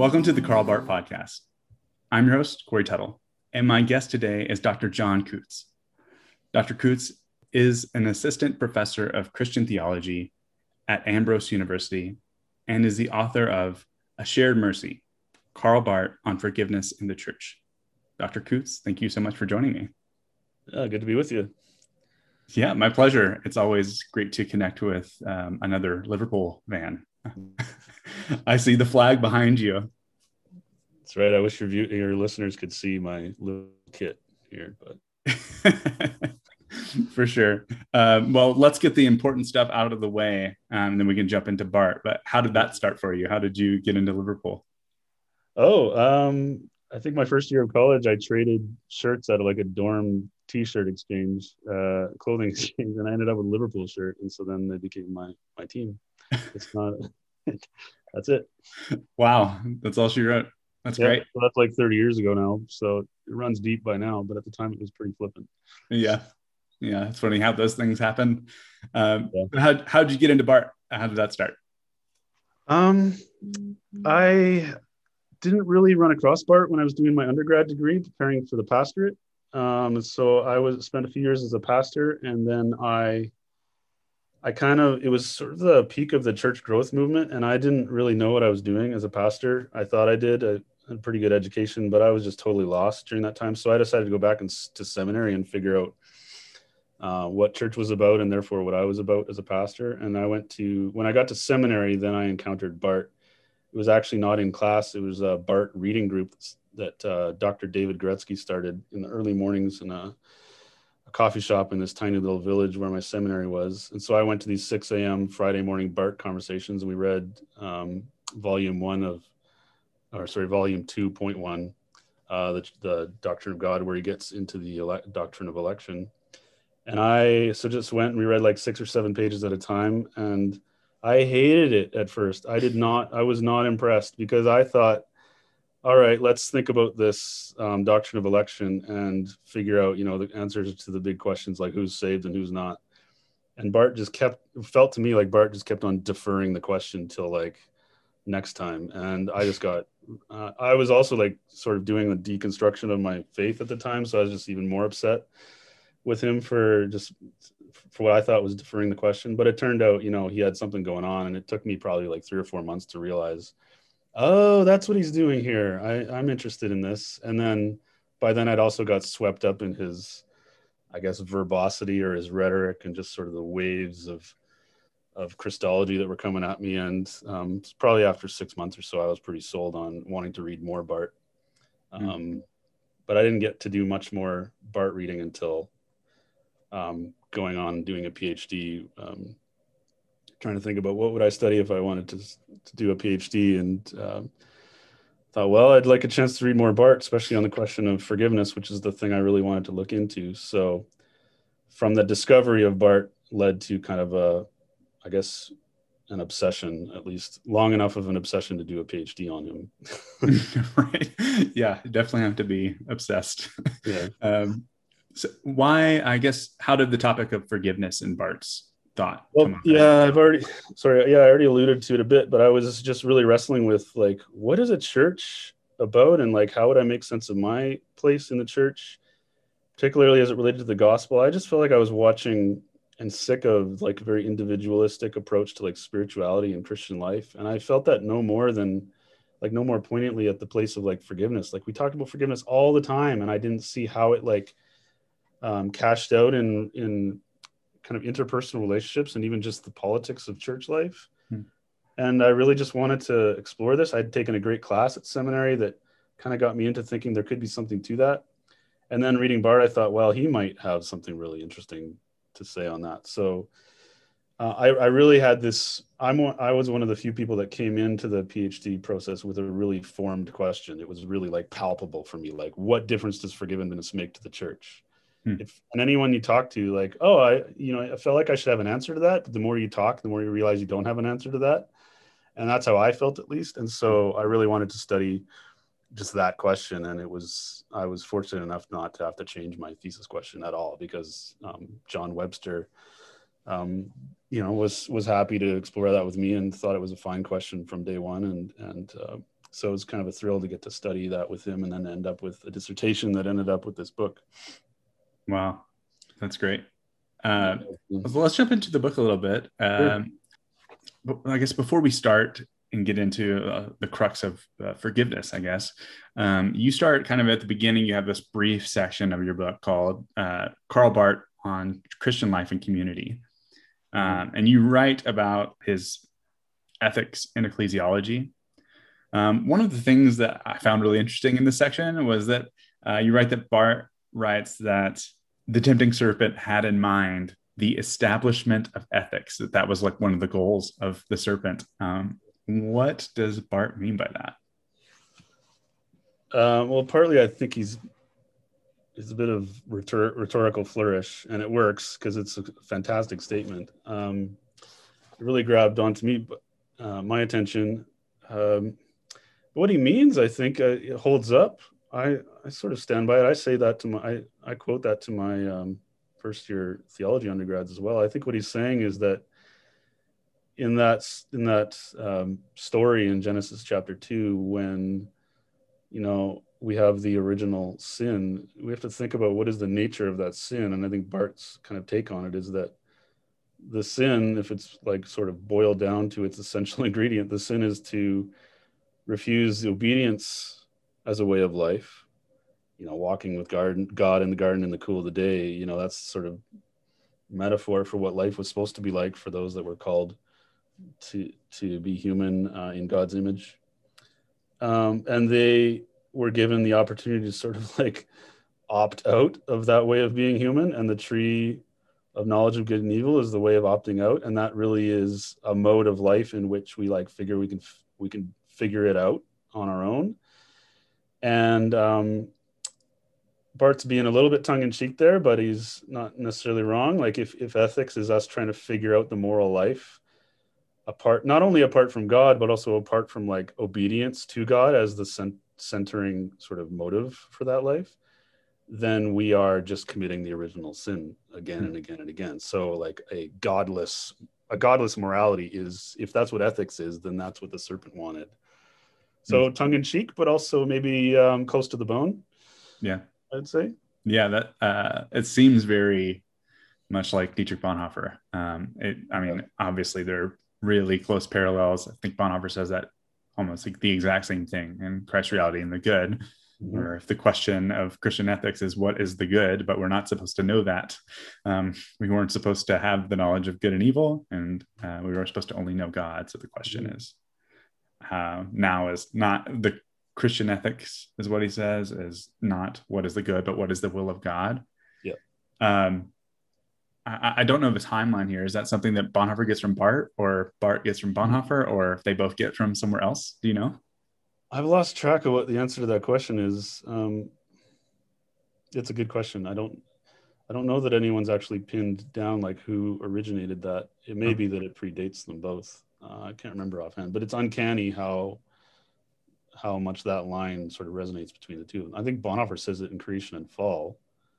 Welcome to the Karl Barth Podcast. I'm your host, Corey Tuttle, and my guest today is Dr. Jon Coutts. Dr. Coutts is an assistant professor of Christian theology at Ambrose University and is the author of A Shared Mercy Karl Barth on Forgiveness in the Church. Dr. Coutts, thank you so much for joining me. Uh, good to be with you. Yeah, my pleasure. It's always great to connect with um, another Liverpool fan. I see the flag behind you. That's right. I wish your view, your listeners could see my little kit here, but for sure. Um, well, let's get the important stuff out of the way, um, and then we can jump into Barth. But how did that start for you? How did you get into Liverpool? Oh, um, I think my first year of college, I traded shirts out of like a dorm T-shirt exchange, uh, clothing exchange, and I ended up with a Liverpool shirt, and so then they became my my team. It's not. that's it. Wow, that's all she wrote. That's yeah, great. Well, that's like 30 years ago now, so it runs deep by now. But at the time, it was pretty flippant. Yeah, yeah, it's funny how those things happen. Um, yeah. How how did you get into Barth? How did that start? Um, I didn't really run across Barth when I was doing my undergrad degree, preparing for the pastorate. Um, so I was spent a few years as a pastor, and then I, I kind of it was sort of the peak of the church growth movement, and I didn't really know what I was doing as a pastor. I thought I did. Had a pretty good education, but I was just totally lost during that time. So I decided to go back and, to seminary and figure out uh, what church was about, and therefore what I was about as a pastor. And I went to when I got to seminary, then I encountered Barth. It was actually not in class; it was a Barth reading group that uh, Dr. David Gretzky started in the early mornings in a, a, coffee shop in this tiny little village where my seminary was. And so I went to these 6 a.m. Friday morning Barth conversations and we read um, volume one of, or sorry, volume 2.1, uh, the, the Doctrine of God, where he gets into the ele- doctrine of election. And I so just went and we read like six or seven pages at a time. And I hated it at first. I did not, I was not impressed because I thought, all right, let's think about this um, doctrine of election and figure out, you know, the answers to the big questions like who's saved and who's not. And Barth just kept felt to me like Barth just kept on deferring the question till like next time. And I just got, uh, I was also like sort of doing the deconstruction of my faith at the time, so I was just even more upset with him for just for what I thought was deferring the question. But it turned out, you know, he had something going on, and it took me probably like three or four months to realize oh, that's what he's doing here. I, I'm interested in this. And then by then I'd also got swept up in his, I guess, verbosity or his rhetoric and just sort of the waves of of Christology that were coming at me. And um, probably after six months or so, I was pretty sold on wanting to read more Barth. Hmm. Um, mm. But I didn't get to do much more Barth reading until um, going on doing a PhD um, trying to think about what would I study if I wanted to, to do a PhD and um, thought, well, I'd like a chance to read more Barth, especially on the question of forgiveness, which is the thing I really wanted to look into. So from the discovery of Barth, led to kind of a, I guess, an obsession, at least long enough of an obsession to do a PhD on him. right. Yeah, definitely have to be obsessed. Yeah. um, so why, I guess, how did the topic of forgiveness in Barth's thought? Well, yeah, I've already sorry, yeah, I already alluded to it a bit, but I was just really wrestling with like, what is a church about, and like, how would I make sense of my place in the church, particularly as it related to the gospel? I just felt like I was watching and sick of like a very individualistic approach to like spirituality and Christian life, and I felt that no more than like no more poignantly at the place of like forgiveness. Like we talked about forgiveness all the time, and I didn't see how it like um, cashed out in in kind of interpersonal relationships and even just the politics of church life. Hmm. And I really just wanted to explore this. I'd taken a great class at seminary that kind of got me into thinking there could be something to that. And then reading Barth, I thought, well, he might have something really interesting to say on that. So uh, I, I, really had this. I'm I was one of the few people that came into the PhD process with a really formed question. It was really like palpable for me. Like, what difference does forgiveness make to the church? Hmm. If and anyone you talk to, like, oh, I, you know, I felt like I should have an answer to that. But the more you talk, the more you realize you don't have an answer to that. And that's how I felt at least. And so I really wanted to study just that question. And it was, I was fortunate enough not to have to change my thesis question at all because um, John Webster, um, you know, was, was happy to explore that with me and thought it was a fine question from day one. And, and uh, so was kind of a thrill to get to study that with him and then end up with a dissertation that ended up with this book. Wow, that's great. Uh, let's jump into the book a little bit. Um, sure. I guess before we start and get into uh, the crux of uh, forgiveness, I guess um, you start kind of at the beginning. You have this brief section of your book called uh, Karl Barth on Christian life and community, um, and you write about his ethics and ecclesiology. Um, one of the things that I found really interesting in this section was that uh, you write that Barth writes that the tempting serpent had in mind the establishment of ethics. That that was like one of the goals of the serpent. Um, what does barth mean by that? Uh, well partly i think he's it's a bit of rhetor- rhetorical flourish and it works because it's a fantastic statement. Um, it really grabbed onto me uh, my attention. Um, what he means i think uh, holds up I, I sort of stand by it. I say that to my, I, I quote that to my um, first year theology undergrads as well. I think what he's saying is that in that in that um, story in Genesis chapter two, when you know we have the original sin, we have to think about what is the nature of that sin. And I think Barth's kind of take on it is that the sin, if it's like sort of boiled down to its essential ingredient, the sin is to refuse obedience as a way of life you know walking with garden god in the garden in the cool of the day you know that's sort of metaphor for what life was supposed to be like for those that were called to to be human uh, in god's image. Um, and they were given the opportunity to sort of like opt out of that way of being human. And the tree of knowledge of good and evil is the way of opting out. And that really is a mode of life in which we like figure we can we can figure it out on our own and um, Barth's being a little bit tongue in cheek there, but he's not necessarily wrong. Like if, if ethics is us trying to figure out the moral life apart, not only apart from God, but also apart from like obedience to God as the cent- centering sort of motive for that life, then we are just committing the original sin again and again and again. So like a godless, a godless morality is, if that's what ethics is, then that's what the serpent wanted. So mm. tongue in cheek, but also maybe um, close to the bone. Yeah, I'd say. Yeah, that uh, it seems very much like Dietrich Bonhoeffer. Um, it, I mean, obviously they're really close parallels. I think Bonhoeffer says that almost like the exact same thing in Christ reality and the good. Mm-hmm. Or if the question of Christian ethics is what is the good, but we're not supposed to know that. Um, we weren't supposed to have the knowledge of good and evil, and uh, we were supposed to only know God. So the question mm-hmm. is, uh, now is not the Christian ethics, is what he says, is not what is the good, but what is the will of God. Yeah. Um, I, I, don't know the timeline here. Is that something that Bonhoeffer gets from Barth, or Barth gets from Bonhoeffer, or if they both get from somewhere else? Do you know? I've lost track of what the answer to that question is. Um, it's a good question. I don't. I don't know that anyone's actually pinned down like who originated that. It may oh. be that it predates them both. Uh, I can't remember offhand, but it's uncanny how how much that line sort of resonates between the two. I think Bonhoeffer says it in Creation and Fall.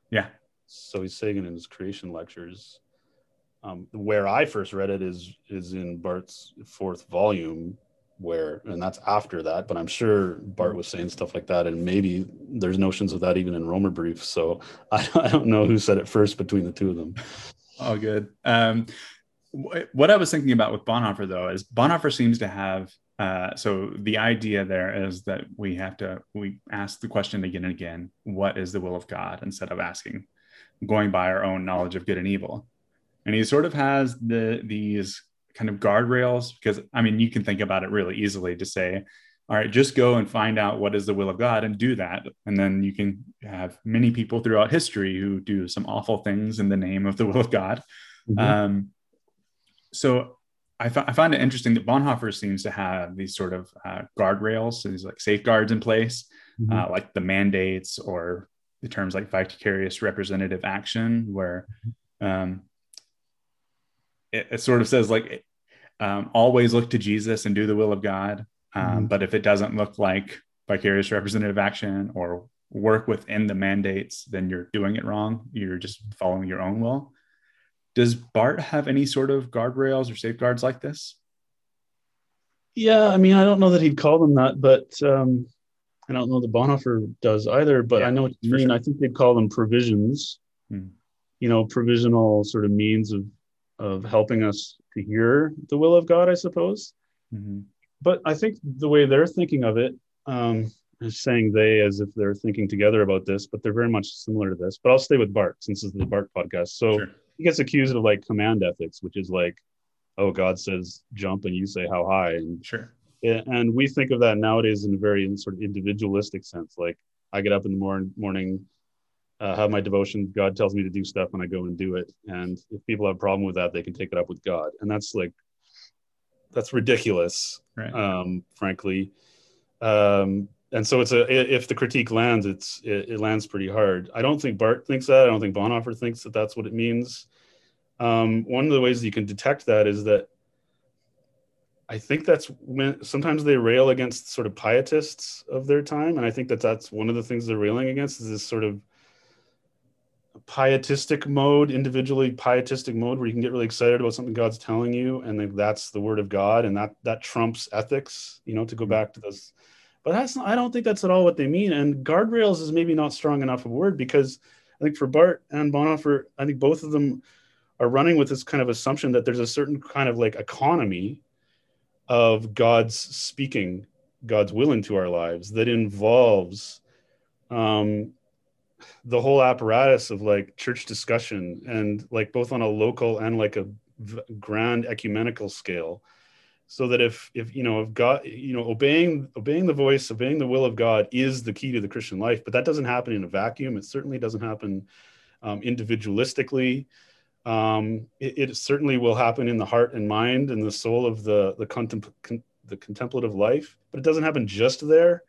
Yeah. So he's saying it in his creation lectures. Um, where I first read it is is in Barth's fourth volume, where and that's after that. But I'm sure Barth was saying stuff like that, and maybe there's notions of that even in Römerbrief. So I, I don't know who said it first between the two of them. Oh, good. Um, what I was thinking about with Bonhoeffer though is Bonhoeffer seems to have uh, so the idea there is that we have to we ask the question again and again what is the will of god instead of asking going by our own knowledge of good and evil. And he sort of has the these kind of guardrails because i mean you can think about it really easily to say all right just go and find out what is the will of god and do that. And then you can have many people throughout history who do some awful things in the name of the will of god. Mm-hmm. um, so I, f- I find it interesting that Bonhoeffer seems to have these sort of uh, guardrails, so these like safeguards in place, mm-hmm. uh, like the mandates or the terms like vicarious representative action, where um, it, it, sort of says like um, always look to Jesus and do the will of God. Um, mm-hmm. But if it doesn't look like vicarious representative action or work within the mandates, then you're doing it wrong. You're just following your own will. Does Barth have any sort of guardrails or safeguards like this? Yeah, I mean, I don't know that he'd call them that, but um, I don't know that Bonhoeffer does either. But Yeah, I know what you mean. sure. I think they'd call them provisions. Hmm. You know, provisional sort of means of of helping us to hear the will of God, I suppose. Mhm. But I think the way they're thinking of it um, is saying they as if they're thinking together about this, but they're very much similar to this. But I'll stay with Barth since this is the Barth podcast. So Sure. He gets accused of like command ethics, which is like, oh, God says jump and you say how high, and Sure. and we think of that nowadays in a very sort of individualistic sense. Like I get up in the morning, morning, uh, have my devotion. God tells me to do stuff, and I go and do it. And if people have a problem with that, they can take it up with God, and that's like that's ridiculous, Right. um, frankly. Um, and so it's a if the critique lands, it's it, it lands pretty hard. I don't think Barth thinks that. I don't think Bonhoeffer thinks that that's what it means. Um, one of the ways that you can detect that is that I think that's when sometimes they rail against sort of pietists of their time, and I think that that's one of the things they're railing against is this sort of pietistic mode, individually pietistic mode, where you can get really excited about something God's telling you, and then that's the word of God, and that that trumps ethics. You know, to go back to this, but that's not, I don't think that's at all what they mean. And guardrails is maybe not strong enough a word because I think for Barth and Bonhoeffer, I think both of them are running with this kind of assumption that there's a certain kind of like economy of God's speaking, God's will into our lives that involves um, the whole apparatus of like church discussion and like both on a local and like a grand ecumenical scale so that if if you know if god you know obeying obeying the voice obeying the will of god is the key to the christian life but that doesn't happen in a vacuum. It certainly doesn't happen um, individualistically. Um, it, it certainly will happen in the heart and mind and the soul of the the, contem- con- the contemplative life but it doesn't happen just there.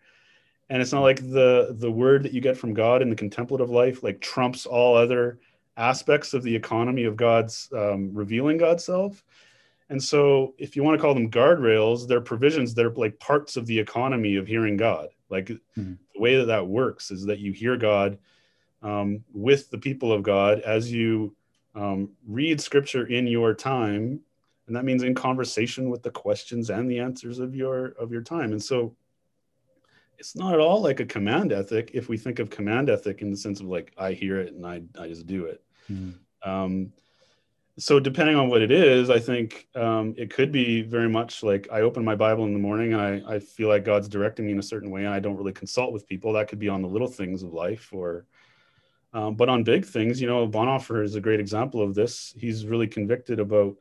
And it's not like the the word that you get from god in the contemplative life like trumps all other aspects of the economy of god's um, revealing god's self and so if you want to call them guardrails they're provisions they're like parts of the economy of hearing god like Mhm. the way that that works is that you hear god um, with the people of god as you um, read scripture in your time and that means in conversation with the questions and the answers of your of your time and so it's not at all like a command ethic if we think of command ethic in the sense of like i hear it and i, I just do it Mhm. um, so depending on what it is i think um, it could be very much like i open my bible in the morning and I, I feel like god's directing me in a certain way and i don't really consult with people. That could be on the little things of life or um, but on big things you know bonhoeffer is a great example of this. He's really convicted about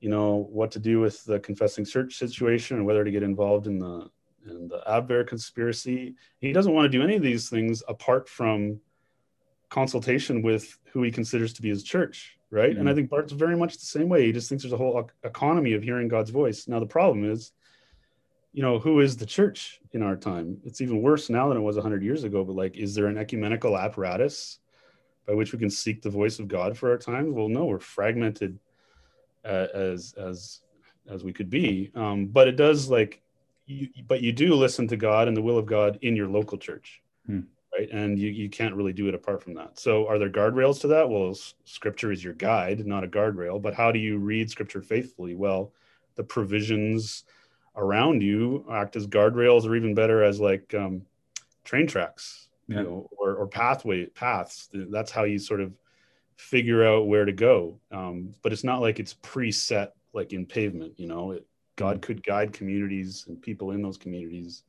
you know what to do with the confessing church situation and whether to get involved in the in the Abwehr conspiracy. He doesn't want to do any of these things apart from consultation with who he considers to be his church, right? And I think Barth's very much the same way. He just thinks there's a whole economy of hearing God's voice. Now the problem is, you know, who is the church in our time? It's even worse now than it was 100 years ago. But like, is there an ecumenical apparatus by which we can seek the voice of God for our times? Well, no, we're fragmented uh, as as as we could be. Um, but it does like, you, but you do listen to God and the will of God in your local church, Hmm. Right? And you you can't really do it apart from that. So, are there guardrails to that? Well, Scripture is your guide, not a guardrail. But how do you read Scripture faithfully? Well, the provisions around you act as guardrails, or even better, as like um, train tracks, Yeah. you know, or or pathway paths. That's how you sort of figure out where to go. Um, but it's not like it's preset, like in pavement. You know, it, God could guide communities and people in those communities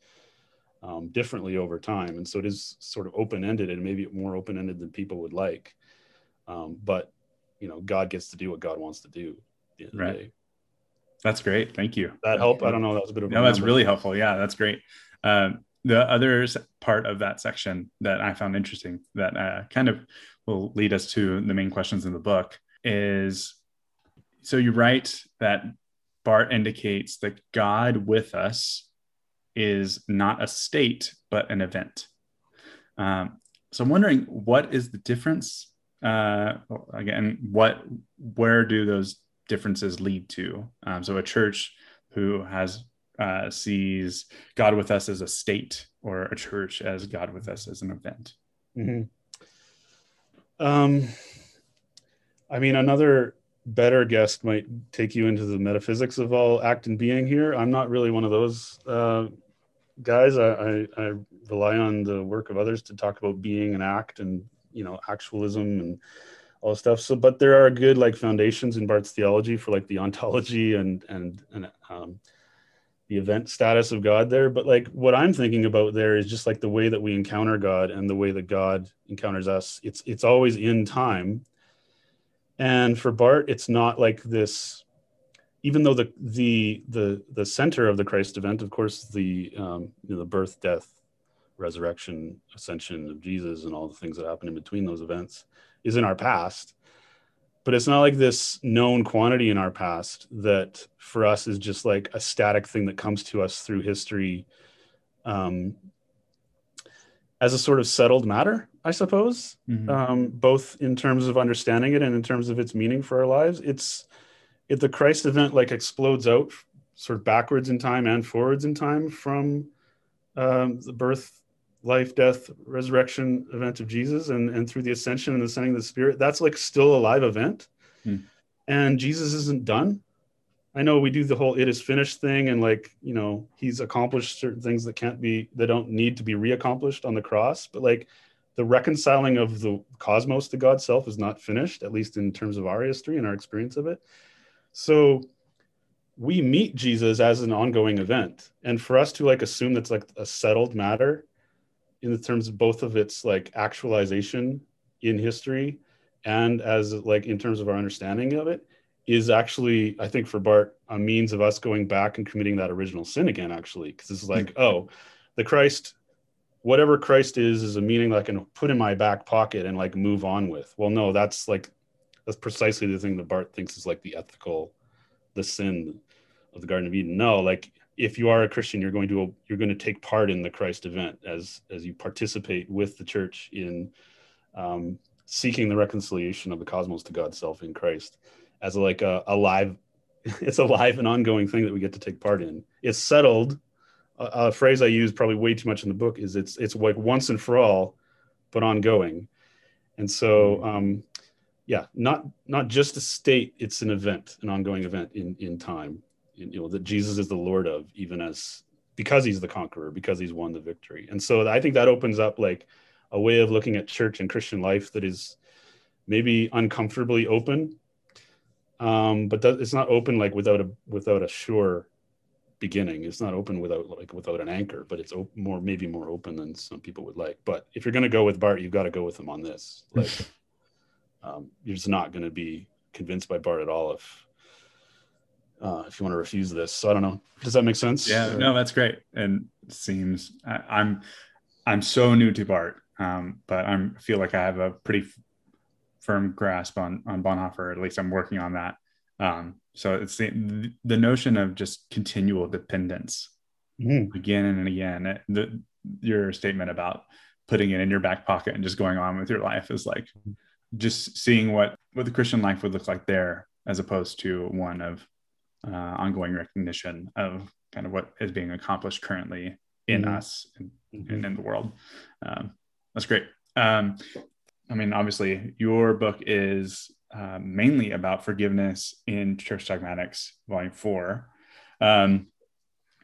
um, differently over time, and so it is sort of open ended and maybe more open ended than people would like. Um, but you know, God gets to do what God wants to do. at the end of the Right. That's great. Thank you. That help? I don't know. That was a bit of No, that's really helpful. Yeah, that's great. Um, the other part of that section that I found interesting that uh, kind of will lead us to the main questions in the book is so you write that Barth indicates that God with us is not a state, but an event. Um, so I'm wondering what is the difference? Uh, again, what where do those differences lead to? Um, so a church who has uh, sees God with us as a state, or a church as God with us as an event. Mhm. Um, I mean, another better guest might take you into the metaphysics of all act and being here. I'm not really one of those uh, guys. I, I, I, rely on the work of others to talk about being and act and you know actualism and all stuff. So, but there are good like foundations in Barth's theology for like the ontology and and and um, the event status of God there. But like what I'm thinking about there is just like the way that we encounter God and the way that God encounters us. It's it's always in time. And for Barth, it's not like this. Even though the the the the center of the Christ event, of course, the um, you know, the birth, death, resurrection, ascension of Jesus, and all the things that happen in between those events, is in our past. But it's not like this known quantity in our past that for us is just like a static thing that comes to us through history um, as a sort of settled matter i suppose. Mm-hmm. um, both in terms of understanding it and in terms of its meaning for our lives. It's if the christ event like explodes out sort of backwards in time and forwards in time from um, the birth life, death, resurrection event of Jesus and, and through the ascension and the sending of the spirit, that's like still a live event. Hmm. And Jesus isn't done. I know we do the whole it is finished thing and like, you know, he's accomplished certain things that can't be, that don't need to be reaccomplished on the cross. But like the reconciling of the cosmos to God's self is not finished, at least in terms of our history and our experience of it. So we meet Jesus as an ongoing event. And for us to like assume that's like a settled matter in the terms of both of its like actualization in history and as like in terms of our understanding of it is actually i think for barth a means of us going back and committing that original sin again actually because it's like mm-hmm. oh the christ whatever christ is is a meaning that i can put in my back pocket and like move on with well no that's like that's precisely the thing that barth thinks is like the ethical the sin of the garden of eden no like if you are a Christian, you're going to you're going to take part in the Christ event as as you participate with the church in um, seeking the reconciliation of the cosmos to God's self in Christ as a, like a, a live it's a live and ongoing thing that we get to take part in. It's settled. A, a phrase I use probably way too much in the book is it's it's like once and for all, but ongoing. And so mm-hmm. um, yeah, not not just a state, it's an event, an ongoing event in in time you know that jesus is the lord of even as because he's the conqueror because he's won the victory. And so i think that opens up like a way of looking at church and christian life that is maybe uncomfortably open. Um, but that, it's not open like without a without a sure beginning. It's not open without like without an anchor but it's op- more maybe more open than some people would like. But if you're going to go with Barth, you've got to go with him on this. Like um, you're just not going to be convinced by Barth at all if uh, if you want to refuse this. So I don't know. Does that make sense? Yeah, no, that's great. And seems I, I'm, I'm so new to Barth, um, but I'm feel like I have a pretty f- firm grasp on on Bonhoeffer. At least I'm working on that. Um, so it's the the notion of just continual dependence mm. again and again. The, your statement about putting it in your back pocket and just going on with your life is like just seeing what what the Christian life would look like there, as opposed to one of uh, ongoing recognition of kind of what is being accomplished currently in mm-hmm. us and, mm-hmm. and, in the world. Um, that's great. Um, I mean, obviously, your book is uh, mainly about forgiveness in Church Dogmatics, Volume Four. Um,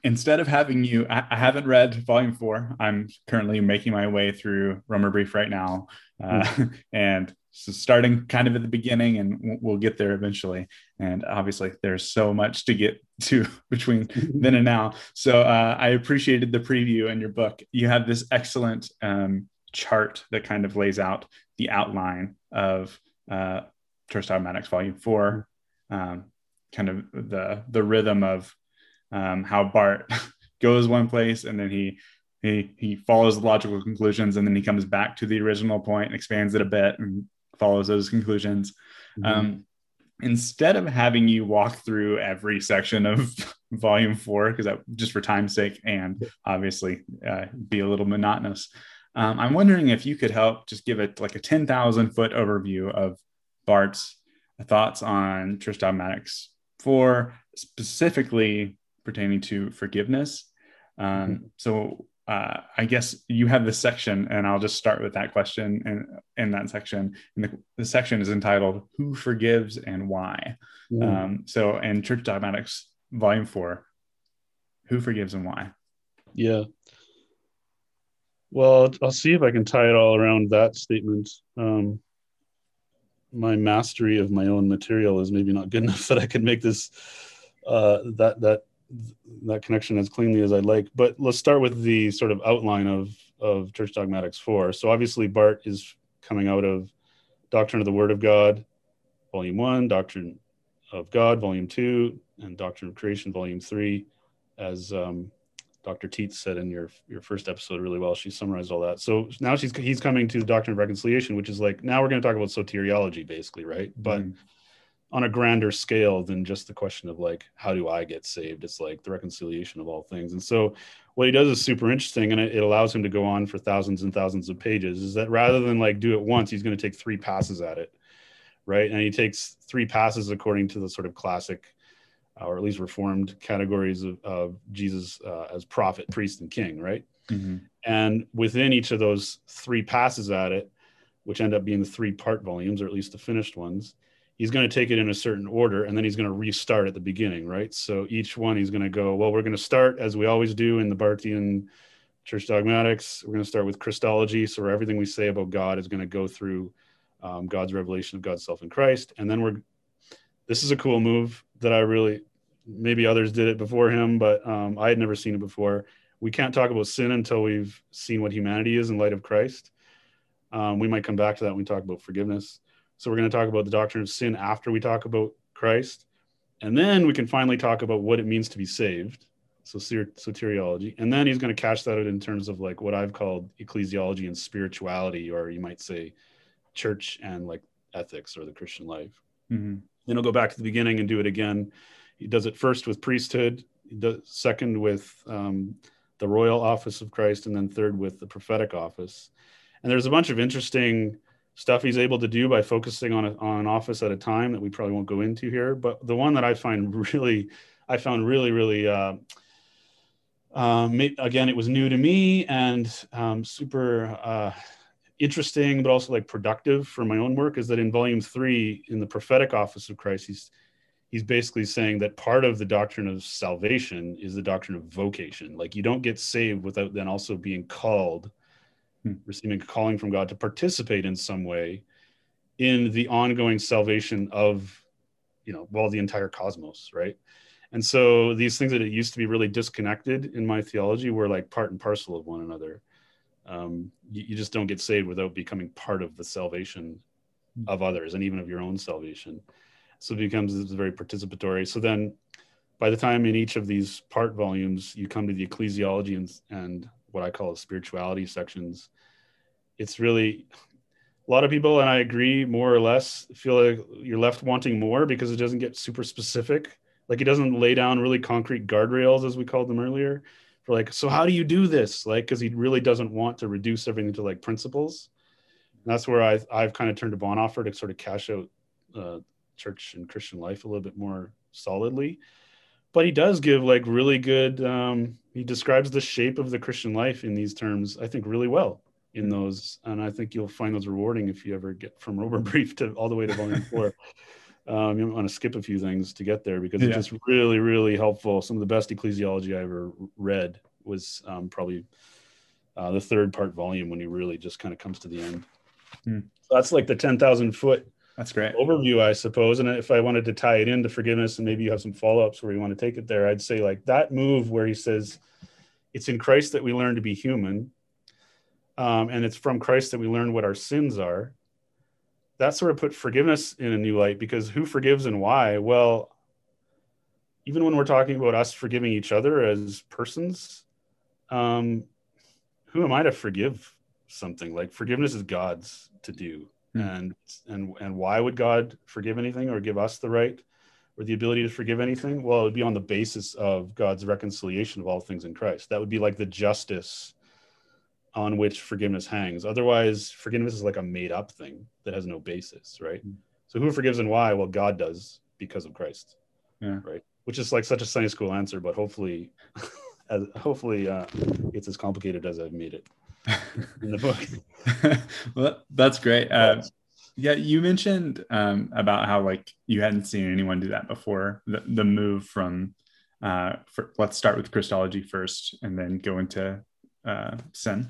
instead of having you, I, I, haven't read Volume Four. I'm currently making my way through Römerbrief right now, uh, mm-hmm. and so starting kind of at the beginning and we'll get there eventually. And obviously there's so much to get to between then and now. So uh, i appreciated the preview in your book. You have this excellent um, chart that kind of lays out the outline of uh, Church Dogmatics Volume Four, um, kind of the the rhythm of um, how barth goes one place and then he he he follows the logical conclusions and then he comes back to the original point and expands it a bit and follows those conclusions. Mm-hmm. Um, instead of having you walk through every section of volume four, because that just for time's sake and obviously uh, be a little monotonous, um, I'm wondering if you could help just give it like a 10,000 foot overview of Barth's thoughts on Church Dogmatics for specifically pertaining to forgiveness. Um, mm-hmm. So uh, I guess you have this section, and I'll just start with that question in, in that section. And the, the section is entitled "Who Forgives and Why." Mm. Um, so, in Church Dogmatics, Volume Four, "Who Forgives and Why." Yeah. Well, I'll see if I can tie it all around that statement. Um, my mastery of my own material is maybe not good enough that I can make this uh, that that that connection as cleanly as I'd like. But let's start with the sort of outline of of Church Dogmatics Four. So obviously Barth is coming out of Doctrine of the Word of God, Volume One, Doctrine of God, Volume Two, and Doctrine of Creation, Volume Three, as um, Dr. Tietz said in your your first episode really well. She summarized all that. So now she's he's coming to the doctrine of reconciliation, which is like now we're going to talk about soteriology, basically, right? But mm-hmm. On a grander scale than just the question of like how do I get saved? It's like the reconciliation of all things. And so what he does is super interesting, and it, it allows him to go on for thousands and thousands of pages. Is that rather than like do it once, he's going to take three passes at it, right? And he takes three passes according to the sort of classic uh, or at least reformed categories of, of Jesus uh, as prophet, priest, and king, right? Mm-hmm. And within each of those three passes at it, which end up being the three part volumes, or at least the finished ones, he's going to take it in a certain order and then he's going to restart at the beginning, right? So each one he's going to go, well, we're going to start as we always do in the Barthian church dogmatics. We're going to start with Christology. So everything we say about God is going to go through um, God's revelation of God's self in Christ. And then we're, this is a cool move that I really maybe others did it before him, but um, I had never seen it before. We can't talk about sin until we've seen what humanity is in light of Christ. Um, we might come back to that when we talk about forgiveness. So we're going to talk about the doctrine of sin after we talk about Christ, and then we can finally talk about what it means to be saved. So soteriology, and then he's going to cash that out in terms of like what I've called ecclesiology and spirituality, or you might say church and like ethics or the Christian life. Mm-hmm. Then he'll go back to the beginning and do it again he does it first with priesthood, second with um, the royal office of Christ, and then third with the prophetic office. And there's a bunch of interesting stuff he's able to do by focusing on, a, on an office at a time that we probably won't go into here. But the one that I find really, I found really, really, uh, um, again, it was new to me and um, super uh, interesting, but also like productive for my own work. Is that in volume three, in the prophetic office of Christ, he's he's basically saying that part of the doctrine of salvation is the doctrine of vocation. Like you don't get saved without then also being called, hmm. receiving a calling from God to participate in some way in the ongoing salvation of, you know, well, the entire cosmos, right? And so these things that it used to be really disconnected in my theology were like part and parcel of one another. Um, you, you just don't get saved without becoming part of the salvation hmm. of others and even of your own salvation so it becomes very participatory so then by the time in each of these part volumes you come to the ecclesiology and, and what i call spirituality sections. It's really a lot of people and i agree more or less feel like you're left wanting more because it doesn't get super specific. Like it doesn't lay down really concrete guardrails as we called them earlier for like so how do you do this? Like because he really doesn't want to reduce everything to like principles. And that's where I, i've kind of turned to bonhoeffer to sort of cash out uh, church and Christian life a little bit more solidly. But he does give like really good. Um, he describes the shape of the Christian life in these terms, I think, really well in those, and I think you'll find those rewarding if you ever get from Römerbrief to all the way to Volume Four. Um, you want to skip a few things to get there because yeah. it's just really, really helpful. Some of the best ecclesiology I ever read was um, probably uh, the third part volume when he really just kind of comes to the end. Hmm. So that's like the 10,000 foot that's great overview, I suppose. And if I wanted to tie it into forgiveness, and maybe you have some follow ups where you want to take it there, I'd say like that move where he says, "It's in Christ that we learn to be human, um, and it's from Christ that we learn what our sins are." That sort of put forgiveness in a new light because who forgives and why? Well, even when we're talking about us forgiving each other as persons, um, who am I to forgive something? Like forgiveness is God's to do Mm. And and and why would God forgive anything or give us the right or the ability to forgive anything? Well, it would be on the basis of God's reconciliation of all things in Christ. That would be like the justice on which forgiveness hangs. Otherwise, forgiveness is like a made up thing that has no basis, right? Mm. So who forgives and why? Well, God does because of Christ. Yeah. Right. Which is like such a Sunday school answer, but hopefully as hopefully uh, it's as complicated as I've made it in the book. well, that's great. Uh, yeah, you mentioned um, about how like you hadn't seen anyone do that before. The, the move from uh, for, let's start with Christology first, and then go into uh, sin.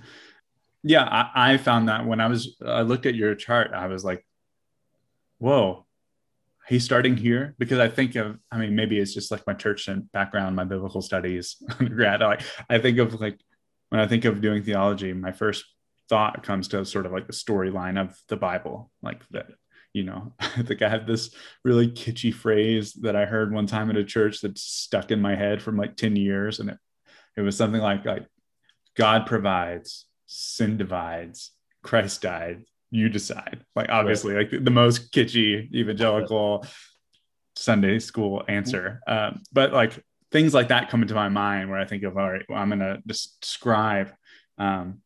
Yeah, I, I found that when I was I looked at your chart, I was like, "Whoa, he's starting here because I think of, I mean, maybe it's just like my church and background, my biblical studies undergrad. Like I think of like when I think of doing theology, my first thought comes to sort of like the storyline of the Bible, like that. You know, I think I have this really kitschy phrase that I heard one time at a church that stuck in my head from like 10 years. And it, it was something like, like God provides, sin divides, Christ died, you decide. Like obviously, right. like the most kitschy evangelical Sunday school answer. Um, but like things like that come into my mind where I think of all right, well, I'm going to describe, um,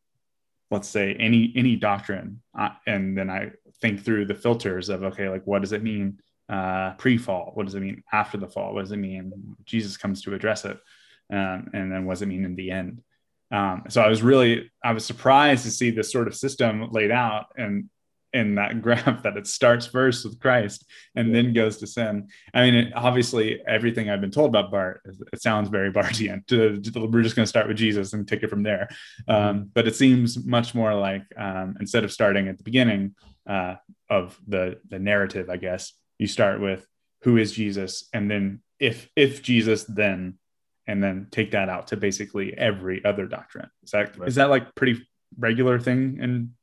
let's say any any doctrine, uh, and then I think through the filters of okay, like what does it mean uh, pre-fall? What does it mean after the fall? What does it mean Jesus comes to address it? Um, and then what does it mean in the end? Um, so I was really I was surprised to see this sort of system laid out and in that graph that it starts first with Christ and then goes to sin. I mean, it, obviously, everything I've been told about Barth, it sounds very Barthian. To, to, we're just going to start with Jesus and take it from there. Um, mm-hmm. but it seems much more like um, instead of starting at the beginning uh, of the the narrative, I guess you start with who is Jesus, and then if if Jesus, then and then take that out to basically every other doctrine. Is that right. is that like pretty regular thing in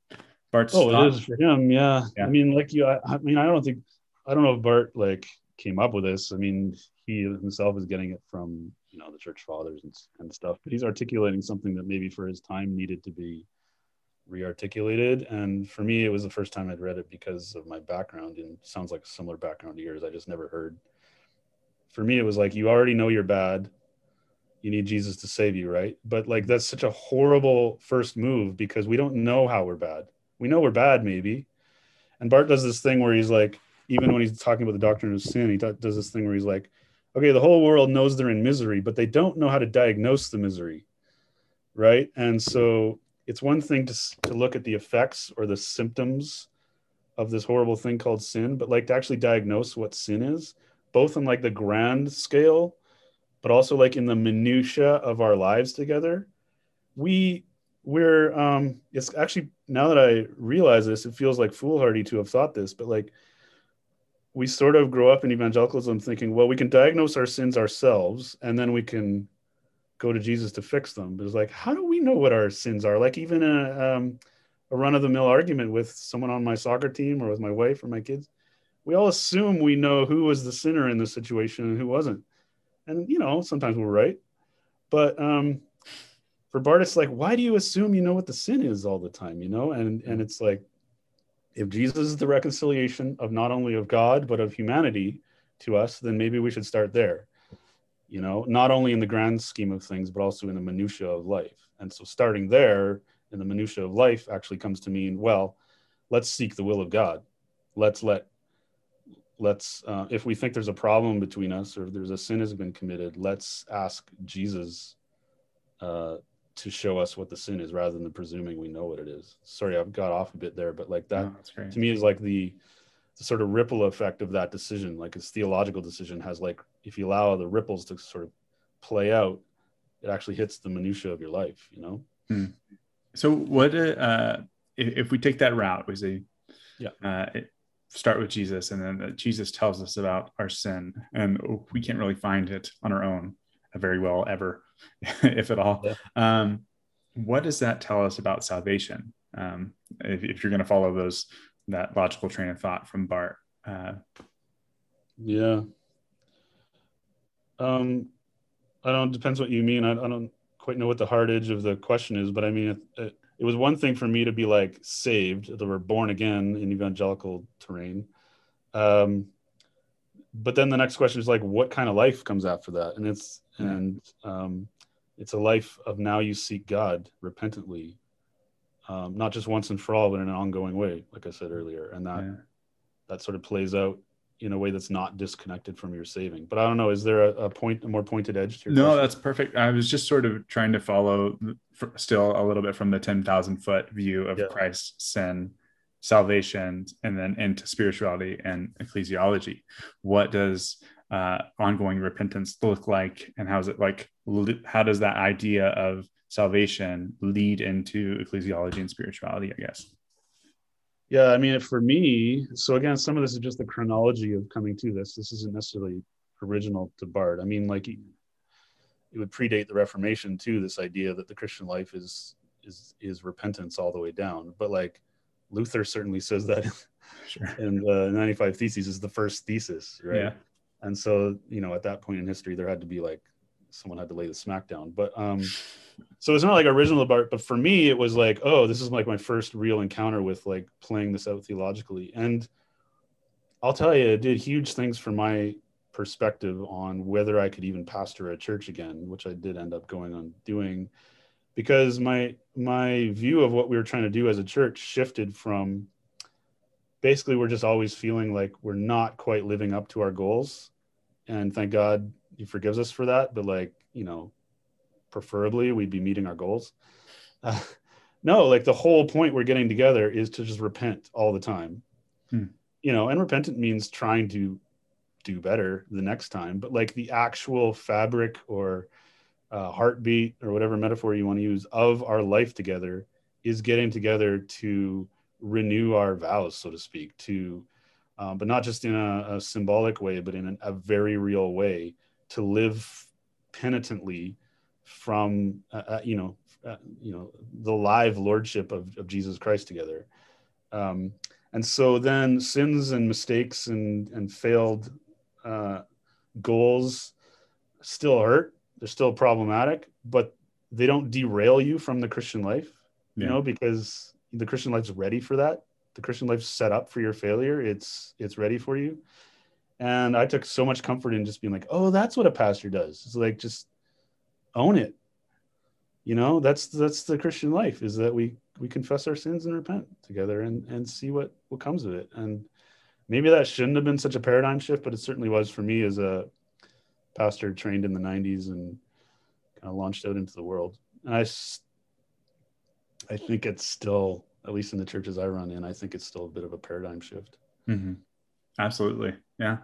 Barth's oh, thought? it is for him. Yeah. yeah. I mean, like you, I, I, mean, I don't think, I don't know if Barth like came up with this. I mean, he himself is getting it from, you know, the church fathers and, and stuff, but he's articulating something that maybe for his time needed to be rearticulated. And for me, it was the first time I'd read it because of my background and sounds like a similar background to yours. I just never heard. For me, it was like, you already know you're bad you need Jesus to save you, right? But like that's such a horrible first move because we don't know how we're bad. We know we're bad, maybe. And barth does this thing where he's like, even when he's talking about the doctrine of sin, he does this thing where he's like, okay, the whole world knows they're in misery, but they don't know how to diagnose the misery, right? And so it's one thing to, to look at the effects or the symptoms of this horrible thing called sin, but like to actually diagnose what sin is, both on like the grand scale but also like in the minutia of our lives together we we're um it's actually now that i realize this it feels like foolhardy to have thought this but like we sort of grow up in evangelicalism thinking well we can diagnose our sins ourselves and then we can go to jesus to fix them. But it's like how do we know what our sins are? Like even a, um, a run-of-the-mill argument with someone on my soccer team or with my wife or my kids we all assume we know who was the sinner in the situation and who wasn't. And you know sometimes we're right. But um for Barth it's like why do you assume you know what the sin is all the time you know? And and it's like if jesus is the reconciliation of not only of god but of humanity to us then maybe we should start there you know? Not only in the grand scheme of things but also in the minutia of life. And so starting there in the minutia of life actually comes to mean well let's seek the will of god. Let's let let's uh, if we think there's a problem between us or if there's a sin has been committed let's ask jesus uh, to show us what the sin is rather than presuming we know what it is. Sorry i've got off a bit there but like that no, to me is like the, the sort of ripple effect of that decision. Like its theological decision has like if you allow the ripples to sort of play out it actually hits the minutia of your life you know? Hmm. so what uh if, if we take that route we say yeah. uh, it, start with Jesus, and then Jesus tells us about our sin, and we can't really find it on our own very well ever, if at all. Yeah. Um, what does that tell us about salvation? Um, if, if, you're going to follow those that logical train of thought from Barth. Uh, yeah. Um, I don't. Depends what you mean. I, I, don't quite know what the hard edge of the question is, but I mean, it, it, it was one thing for me to be like saved that we're born again in evangelical terrain um, but then the next question is like what kind of life comes after that and it's yeah. and um, it's a life of now you seek god repentantly um, not just once and for all but in an ongoing way like i said earlier and that yeah. that sort of plays out in a way that's not disconnected from your saving. But I don't know. Is there a, a point, a more pointed edge to your no question? that's perfect i was just sort of trying to follow still a little bit from the 10000 foot view of Yeah. christ's sin salvation and then into spirituality and ecclesiology what does uh, ongoing repentance look like and how is it like how does that idea of salvation lead into ecclesiology and spirituality i guess Yeah, I mean, for me, so again, some of this is just the chronology of coming to this. This isn't necessarily original to Barth. I mean, like it would predate the Reformation too. This idea that the Christian life is is is repentance all the way down. But like Luther certainly says that sure in the 95 Theses is the first thesis, right? Yeah. And so, you know, at that point in history, there had to be like someone had to lay the smackdown. But um, so it's not like original Barth, but for me, it was like, oh, this is like my first real encounter with like playing this out theologically. And I'll tell you, it did huge things for my perspective on whether I could even pastor a church again, which I did end up going on doing, because my my view of what we were trying to do as a church shifted from basically we're just always feeling like we're not quite living up to our goals, and thank God He forgives us for that. But like you know, preferably we'd be meeting our goals. Uh, no, like the whole point we're getting together is to just repent all the time. Hmm. You know, and repentant means trying to do better the next time, but like the actual fabric or uh, heartbeat or whatever metaphor you want to use of our life together is getting together to renew our vows, so to speak, to, um, but not just in a, a symbolic way, but in an, a very real way to live penitently from, uh, uh, you know, uh, you know, the live lordship of, of Jesus Christ together. Um, and so then sins and mistakes and, and failed uh, goals still hurt. They're still problematic, but they don't derail you from the Christian life, you Yeah. know, because the Christian life's ready for that. The Christian life's set up for your failure. It's it's ready for you. And I took so much comfort in just being like, oh, that's what a pastor does. It's like just own it. You know, that's that's the Christian life is that we we confess our sins and repent together and and see what what comes of it. And maybe that shouldn't have been such a paradigm shift, but it certainly was for me as a pastor trained in the 90s and kind of launched out into the world. And I, I think it's still at least in the churches I run in, I think it's still a bit of a paradigm shift. hmm Absolutely. Yeah.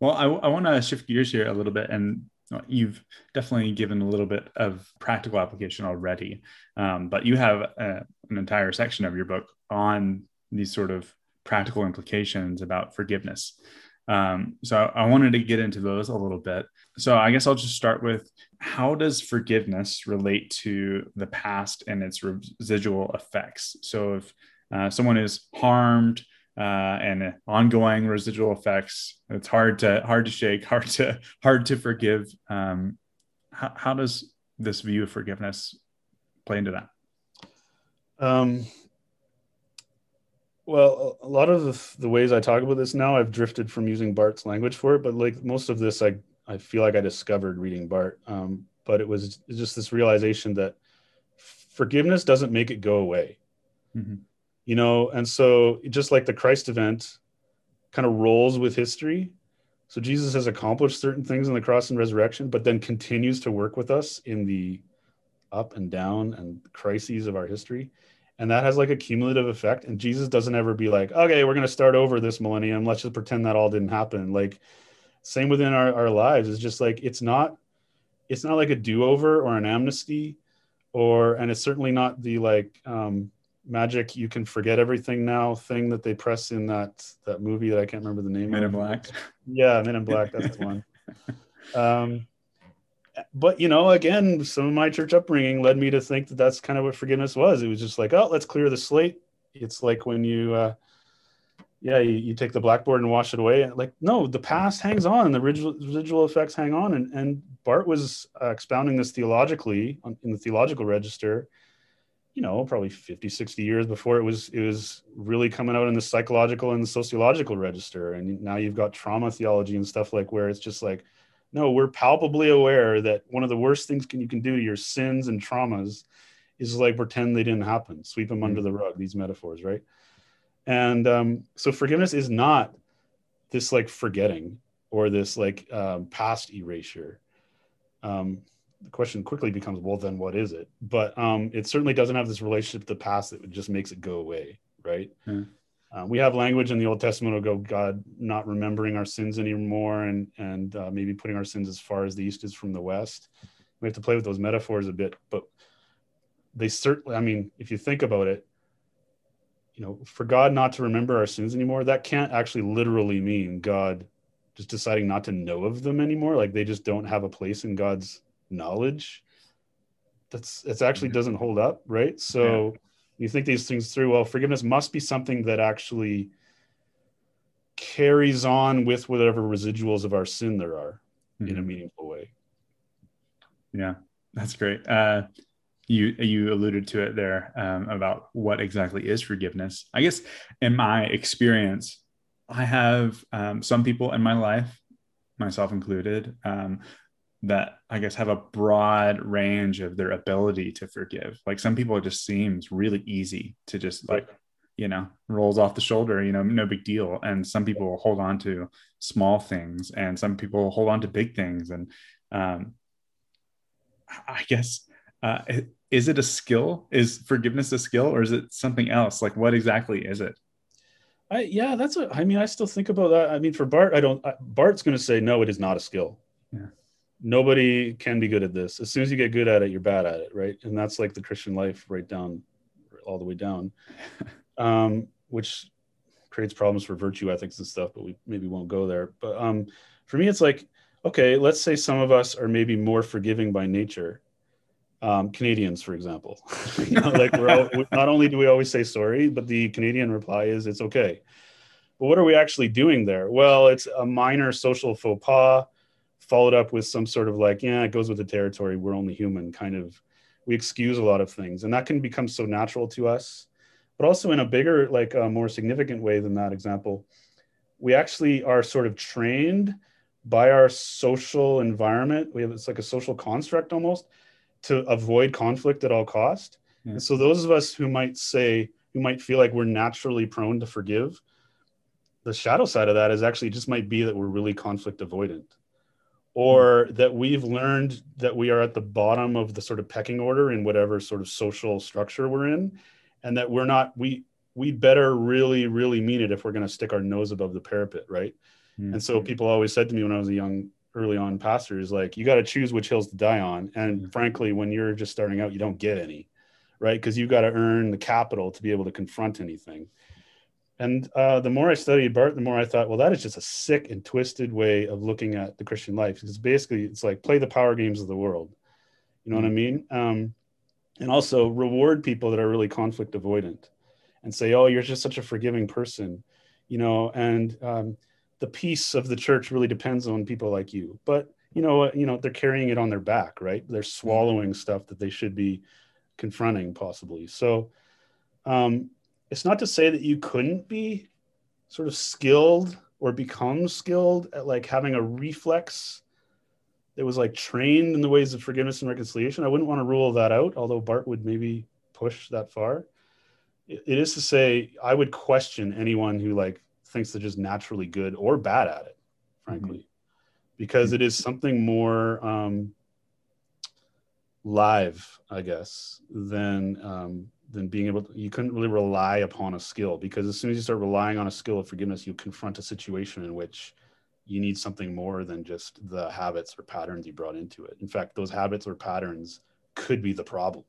Well, I, I want to shift gears here a little bit, and uh, you've definitely given a little bit of practical application already. Um, but you have uh an entire section of your book on these sort of practical implications about forgiveness. Um, so I wanted to get into those a little bit. So I guess I'll just start with how does forgiveness relate to the past and its residual effects? So if uh, someone is harmed, uh, and ongoing residual effects. It's hard to hard to shake, hard to hard to forgive. Um, how, how does this view of forgiveness play into that? Um, well, a lot of the, the ways I talk about this now, I've drifted from using Barth's language for it, but like most of this, I, I feel like I discovered reading Barth. Um, but it was just this realization that forgiveness doesn't make it go away. Mhm. You know, and so just like the Christ event kind of rolls with history. So Jesus has accomplished certain things in the cross and resurrection, but then continues to work with us in the up and down and crises of our history and that has like a cumulative effect and jesus doesn't ever be like okay we're going to start over this millennium let's just pretend that all didn't happen like same within our, our lives it's just like it's not it's not like a do-over or an amnesty or and it's certainly not the like um magic you can forget everything now thing that they press in that that movie that i can't remember the name Men in. Black. yeah men in black that's the one um but you know again some of my church upbringing led me to think that that's kind of what forgiveness was it was just like oh let's clear the slate it's like when you uh yeah you, you take the blackboard and wash it away like no the past hangs on the residual, residual effects hang on and, and barth was uh, expounding this theologically on, in the theological register you know probably 50 60 years before it was it was really coming out in the psychological and the sociological register and now you've got trauma theology and stuff like where it's just like no we're palpably aware that one of the worst things can, you can do to your sins and traumas is like pretend they didn't happen sweep them under the rug these metaphors right and um, so forgiveness is not this like forgetting or this like um, past erasure. Um, the question quickly becomes, well, then what is it? But um, it certainly doesn't have this relationship to the past that just makes it go away, right? Mm. Uh, we have language in the Old Testament of go God not remembering our sins anymore, and and uh, maybe putting our sins as far as the east is from the west. We have to play with those metaphors a bit, but they certainly. I mean, if you think about it, you know, for God not to remember our sins anymore, that can't actually literally mean God just deciding not to know of them anymore. Like they just don't have a place in God's knowledge. That's it actually doesn't hold up, right? So yeah. you think these things through. Well, forgiveness must be something that actually carries on with whatever residuals of our sin there are mm-hmm. in a mm-hmm. meaningful way. Yeah, that's great. Uh, you you alluded to it there um, about what exactly is forgiveness. I guess in my experience, I have um, some people in my life, myself included, um, that I guess have a broad range of their ability to forgive. Like some people, it just seems really easy to just like you know rolls off the shoulder you know no big deal and some people hold on to small things and some people hold on to big things and um, i guess uh, is it a skill? Is forgiveness a skill or is it something else? Like what exactly is it? I, yeah, that's what I mean. I still think about that. I mean, for Barth, I don't. Barth's going to say no. It is not a skill. Yeah. Nobody can be good at this. As soon as you get good at it, you're bad at it, right? And that's like the Christian life, right down, all the way down, um, which creates problems for virtue ethics and stuff. But we maybe won't go there. But um, for me, it's like, okay, let's say some of us are maybe more forgiving by nature, um, Canadians, for example. you know, like we're all, not only do we always say sorry, but the Canadian reply is it's okay. But what are we actually doing there? Well, it's a minor social faux pas followed up with some sort of like, yeah, it goes with the territory. We're only human kind of. We excuse a lot of things, and that can become so natural to us. But also in a bigger, like a more significant way than that example, we actually are sort of trained by our social environment. We have it's like a social construct almost to avoid conflict at all cost. Yeah. And so those of us who might say, who might feel like we're naturally prone to forgive, the shadow side of that is actually just might be that we're really conflict avoidant or that we've learned that we are at the bottom of the sort of pecking order in whatever sort of social structure we're in and that we're not we we better really really mean it if we're going to stick our nose above the parapet right mm-hmm. and so people always said to me when i was a young early on pastors like you got to choose which hills to die on. And mm-hmm. frankly when you're just starting out you don't get any right? Because you've got to earn the capital to be able to confront anything. And uh, the more i studied barth the more i thought well that is just a sick and twisted way of looking at the christian life. Because basically it's like play the power games of the world. You know mm-hmm. what i mean? Um, and also reward people that are really conflict avoidant and say oh you're just such a forgiving person you know? And um, the peace of the church really depends on people like you. But you know you know they're carrying it on their back right? They're swallowing stuff that they should be confronting possibly. So um, it's not to say that you couldn't be sort of skilled or become skilled at like having a reflex that was like trained in the ways of forgiveness and reconciliation. I wouldn't want to rule that out although barth would maybe push that far. It is to say i would question anyone who like thinks they're just naturally good or bad at it, frankly, mm-hmm. because it is something more um, live, I guess, than um, than being able. To, you couldn't really rely upon a skill because as soon as you start relying on a skill of forgiveness, you confront a situation in which you need something more than just the habits or patterns you brought into it. In fact, those habits or patterns could be the problem,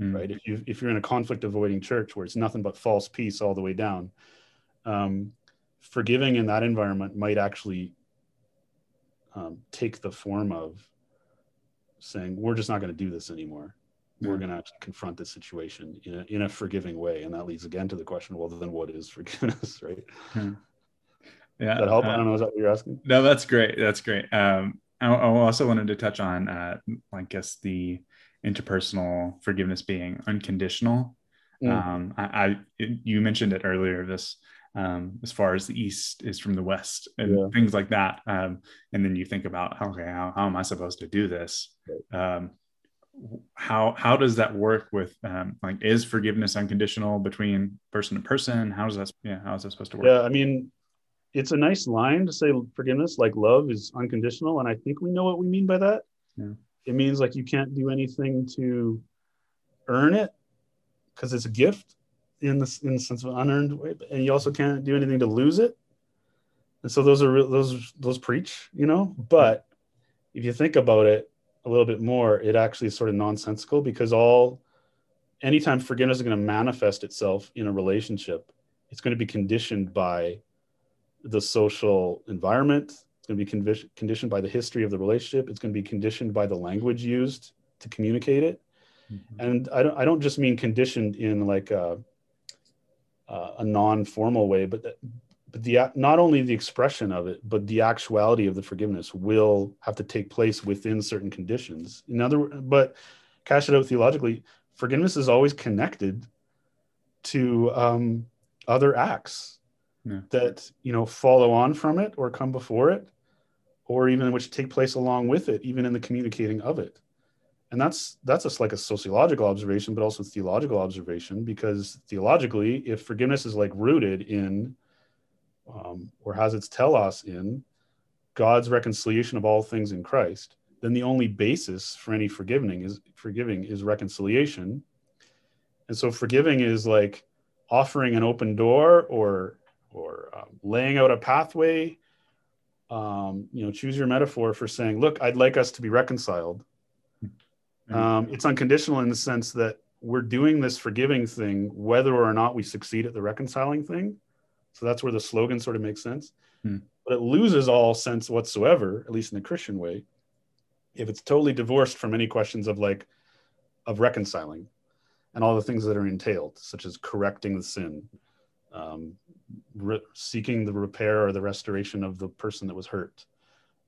mm. right? If you if you're in a conflict avoiding church where it's nothing but false peace all the way down, um, forgiving in that environment might actually um, take the form of saying we're just not going to do this anymore. We're going to confront this situation in a, in a forgiving way. And that leads again to the question well then what is forgiveness? Right? Hmm. yeah that help? Uh, i don't know. Is that what you're asking? no that's great. That's great. Um, I, I, also wanted to touch on uh, i guess the interpersonal forgiveness being unconditional. Mm. um, I, I, you mentioned it earlier this um, as far as the east is from the west and yeah. things like that. Um, and then you think about okay how, how am i supposed to do this? Um, how how does that work with um, like is forgiveness unconditional between person to person? How does that yeah how is that supposed to work? Yeah i mean it's a nice line to say forgiveness like love is unconditional and i think we know what we mean by that. Yeah. it means like you can't do anything to earn it because it's a gift in the in the sense of unearned way and you also can't do anything to lose it and so those are real those those preach you know but if you think about it a little bit more it actually is sort of nonsensical because all anytime forgiveness is going to manifest itself in a relationship it's going to be conditioned by the social environment. It's going to be conditioned by the history of the relationship. It's going to be conditioned by the language used to communicate it. Mhm. And I don't, I don't just mean conditioned in like a, a non-formal way, but that, but the not only the expression of it, but the actuality of the forgiveness will have to take place within certain conditions. In other, but cash it out theologically, forgiveness is always connected to um, other acts Yeah. that you know follow on from it or come before it or even which take place along with it even in the communicating of it and that's that's just like a sociological observation but also a theological observation because theologically if forgiveness is like rooted in um, or has its telos in god's reconciliation of all things in christ then the only basis for any forgiving is forgiving is reconciliation. And so forgiving is like offering an open door or or um, laying out a pathway um, you know choose your metaphor for saying look i'd like us to be reconciled um, it's unconditional in the sense that we're doing this forgiving thing whether or not we succeed at the reconciling thing so that's where the slogan sort of makes sense Hmm. but it loses all sense whatsoever at least in the christian way if it's totally divorced from any questions of like of reconciling and all the things that are entailed such as correcting the sin um, re- seeking the repair or the restoration of the person that was hurt,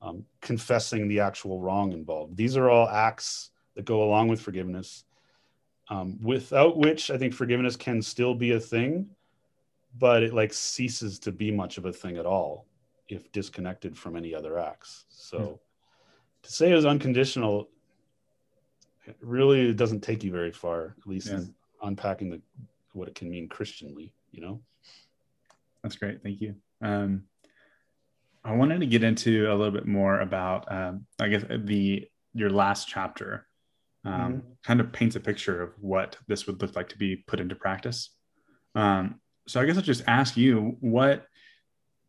um, confessing the actual wrong involved. These are all acts that go along with forgiveness, um, without which I think forgiveness can still be a thing, but it like ceases to be much of a thing at all if disconnected from any other acts. So Hmm. to say it was unconditional, it really doesn't take you very far, at least Yeah. in unpacking the what it can mean Christianly, you know? That's great. Thank you. Um, I wanted to get into a little bit more about, um, I guess, the your last chapter. Um, Kind of paints a picture of what this would look like to be put into practice. Um, so I guess I'll just ask you what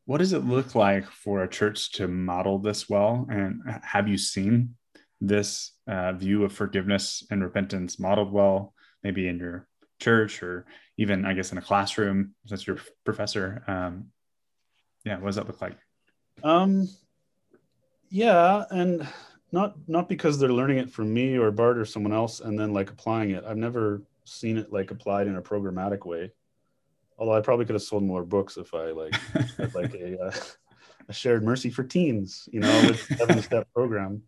what does it look like for a church to model this well, and have you seen this uh, view of forgiveness and repentance modeled well, maybe in your church or even I guess in a classroom since you're a professor. Um, yeah, what does that look like? Um, yeah, and not not because they're learning it from me or Barth or someone else and then like applying it. I've never seen it like applied in a programmatic way. Although I probably could have sold more books if I like had like a, uh, a shared mercy for teens, you know, with seven step program.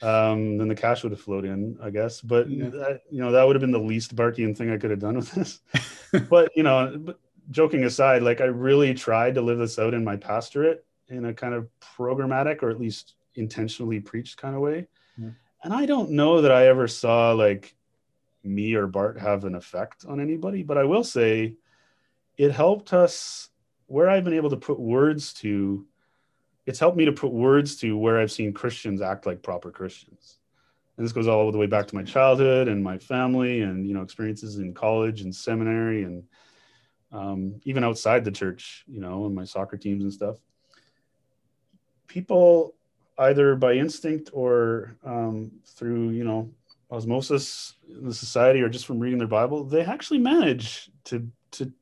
Um, then the cash would have flowed in, I guess. But Yeah. that, you know, that would have been the least Barthian thing I could have done with this. but you know, but joking aside, like I really tried to live this out in my pastorate in a kind of programmatic or at least intentionally preached kind of way. Yeah. And I don't know that I ever saw like me or Barth have an effect on anybody, but I will say it helped us where I've been able to put words to it's helped me to put words to where I've seen Christians act like proper Christians. And this goes all the way back to my childhood and my family and you know experiences in college and seminary and um, even outside the church, you know, and my soccer teams and stuff. People either by instinct or um, through you know osmosis in the society or just from reading their Bible, they actually manage to to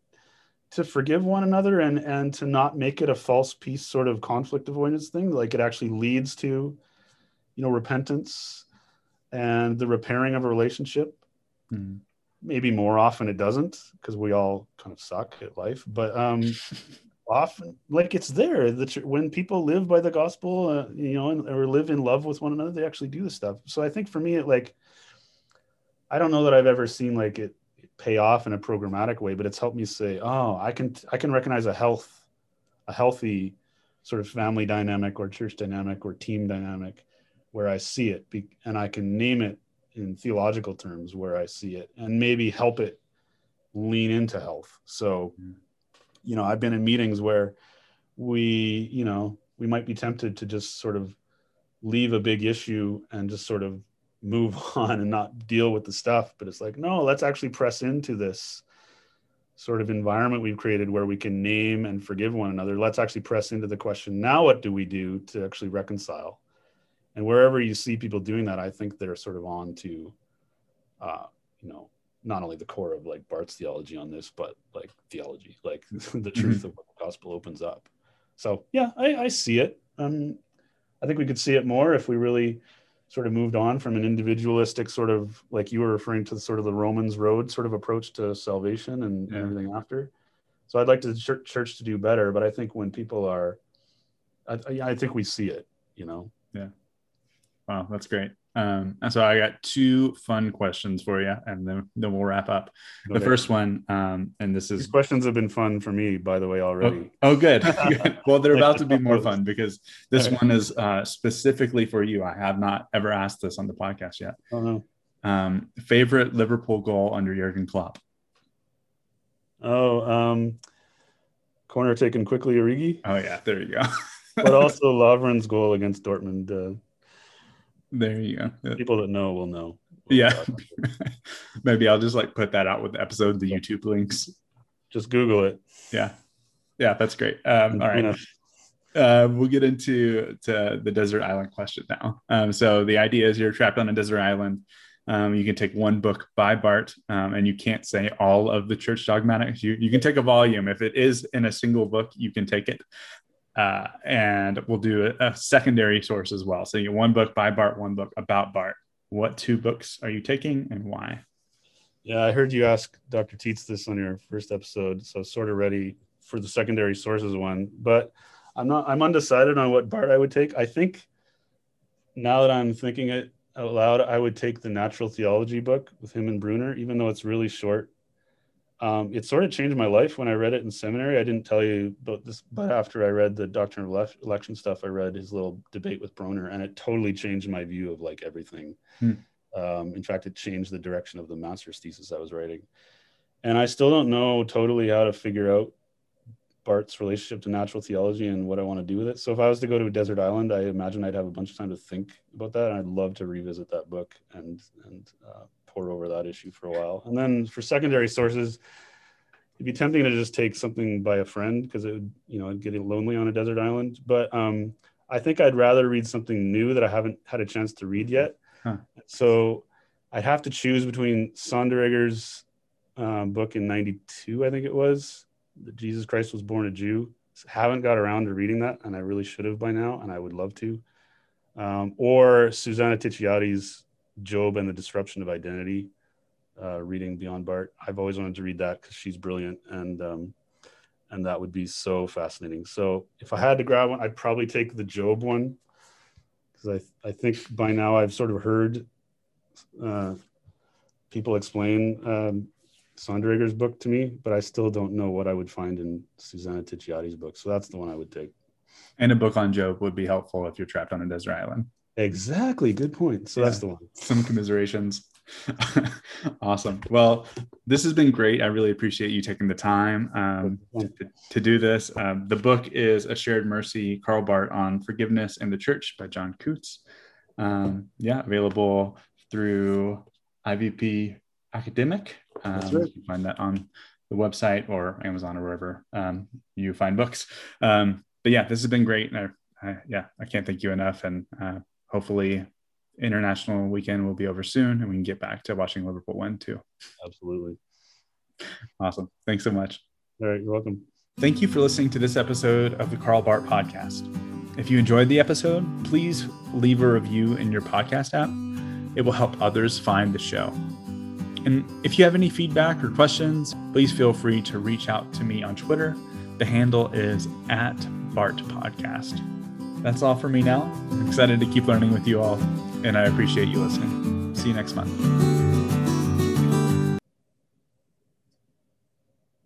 to forgive one another and and to not make it a false peace sort of conflict avoidance thing. Like it actually leads to you know repentance and the repairing of a relationship Mhm. maybe more often it doesn't because we all kind of suck at life but um often like it's there that when people live by the gospel uh, you know and, or live in love with one another they actually do this stuff so i think for me it like i don't know that i've ever seen like it pay off in a programmatic way but it's helped me say oh i can i can recognize a health a healthy sort of family dynamic or church dynamic or team dynamic where i see it be, and i can name it in theological terms where I see it and maybe help it lean into health. So, Mm. You know, I've been in meetings where we, you know, we might be tempted to just sort of leave a big issue and just sort of move on and not deal with the stuff. But it's like, no, let's actually press into this sort of environment we've created where we can name and forgive one another. Let's actually press into the question now, what do we do to actually reconcile? And wherever you see people doing that, I think they're sort of on to, uh, you know, not only the core of like Barth's theology on this, but like theology, like the truth mm-hmm. of what the gospel opens up. So yeah, I, I see it. Um, I think we could see it more if we really sort of moved on from an individualistic sort of like you were referring to the sort of the Romans road sort of approach to salvation and, yeah. and everything after. So I'd like the church, church to do better, but I think when people are, I, I think we see it, you know. Yeah. Wow, that's great. Um, and so I got two fun questions for you, and then then we'll wrap up. Okay. The first one, um, and this is These questions have been fun for me, by the way, already. Oh, oh good. good. Well, they're about to be more fun because this one is uh, specifically for you. I have not ever asked this on the podcast yet. Oh no. Um, favorite Liverpool goal under Jurgen Klopp? Oh, um, corner taken quickly, Origi. Oh yeah, there you go. but also Lovren's goal against Dortmund. Uh, there you go. People that know will know. Yeah. Maybe I'll just like put that out with the episode, the YouTube links. Just Google it. Yeah. Yeah, that's great. Um, all right. Uh, we'll get into to the desert island question now. Um, so the idea is you're trapped on a desert island. Um, you can take one book by Barth, um, and you can't say all of the church dogmatics. You, you can take a volume. If it is in a single book, you can take it. Uh, and we'll do a, a, secondary source as well. So you get one book by Barth, one book about Barth. What two books are you taking and why? Yeah, I heard you ask Dr. Tietz this on your first episode, so sort of ready for the secondary sources one. But I'm not. I'm undecided on what Barth I would take. I think now that I'm thinking it out loud, I would take the Natural Theology book with him and Brunner, even though it's really short um, it sort of changed my life when I read it in seminary. I didn't tell you about this, but after I read the doctrine of election stuff, I read his little debate with Brunner, and it totally changed my view of like everything. Hmm. Um, in fact, it changed the direction of the master's thesis I was writing. And I still don't know totally how to figure out Barth's relationship to natural theology and what I want to do with it. So if I was to go to a desert island, I imagine I'd have a bunch of time to think about that. And I'd love to revisit that book and and uh, over that issue for a while. And then for secondary sources, it'd be tempting to just take something by a friend because it would, you know, get lonely on a desert island. But um, I think I'd rather read something new that I haven't had a chance to read yet. Huh. So I'd have to choose between Sonderegger's um, book in 92, I think it was, that Jesus Christ was born a Jew. Haven't got around to reading that, and I really should have by now, and I would love to. Um, or Susanna Ticciati's Job and the Disruption of Identity, uh, reading Beyond Barth. I've always wanted to read that because she's brilliant, and um, and that would be so fascinating. So if I had to grab one, I'd probably take the Job one because I I think by now I've sort of heard uh, people explain um, Sonderegger's book to me, but I still don't know what I would find in Susanna Ticciati's book. So that's the one I would take. And a book on Job would be helpful if you're trapped on a desert island. Exactly. Good point. So yeah. that's the one. Some commiserations. awesome. Well, this has been great. I really appreciate you taking the time um, to, to, do this. Um, the book is A Shared Mercy, Karl Barth on Forgiveness and the Church by Jon Coutts. Um, yeah, available through IVP Academic. That's um, right. You can find that on the website or Amazon or wherever um, you find books. Um, but yeah, this has been great. I, I, yeah, I can't thank you enough. And uh, hopefully international weekend will be over soon and we can get back to watching Liverpool win too. Absolutely. Awesome. Thanks so much. All right. You're welcome. Thank you for listening to this episode of the Karl Barth podcast. If you enjoyed the episode, please leave a review in your podcast app. It will help others find the show. And if you have any feedback or questions, please feel free to reach out to me on Twitter. The handle is at Barth Podcast that's all for me now. I'm excited to keep learning with you all, and I appreciate you listening. See you next month.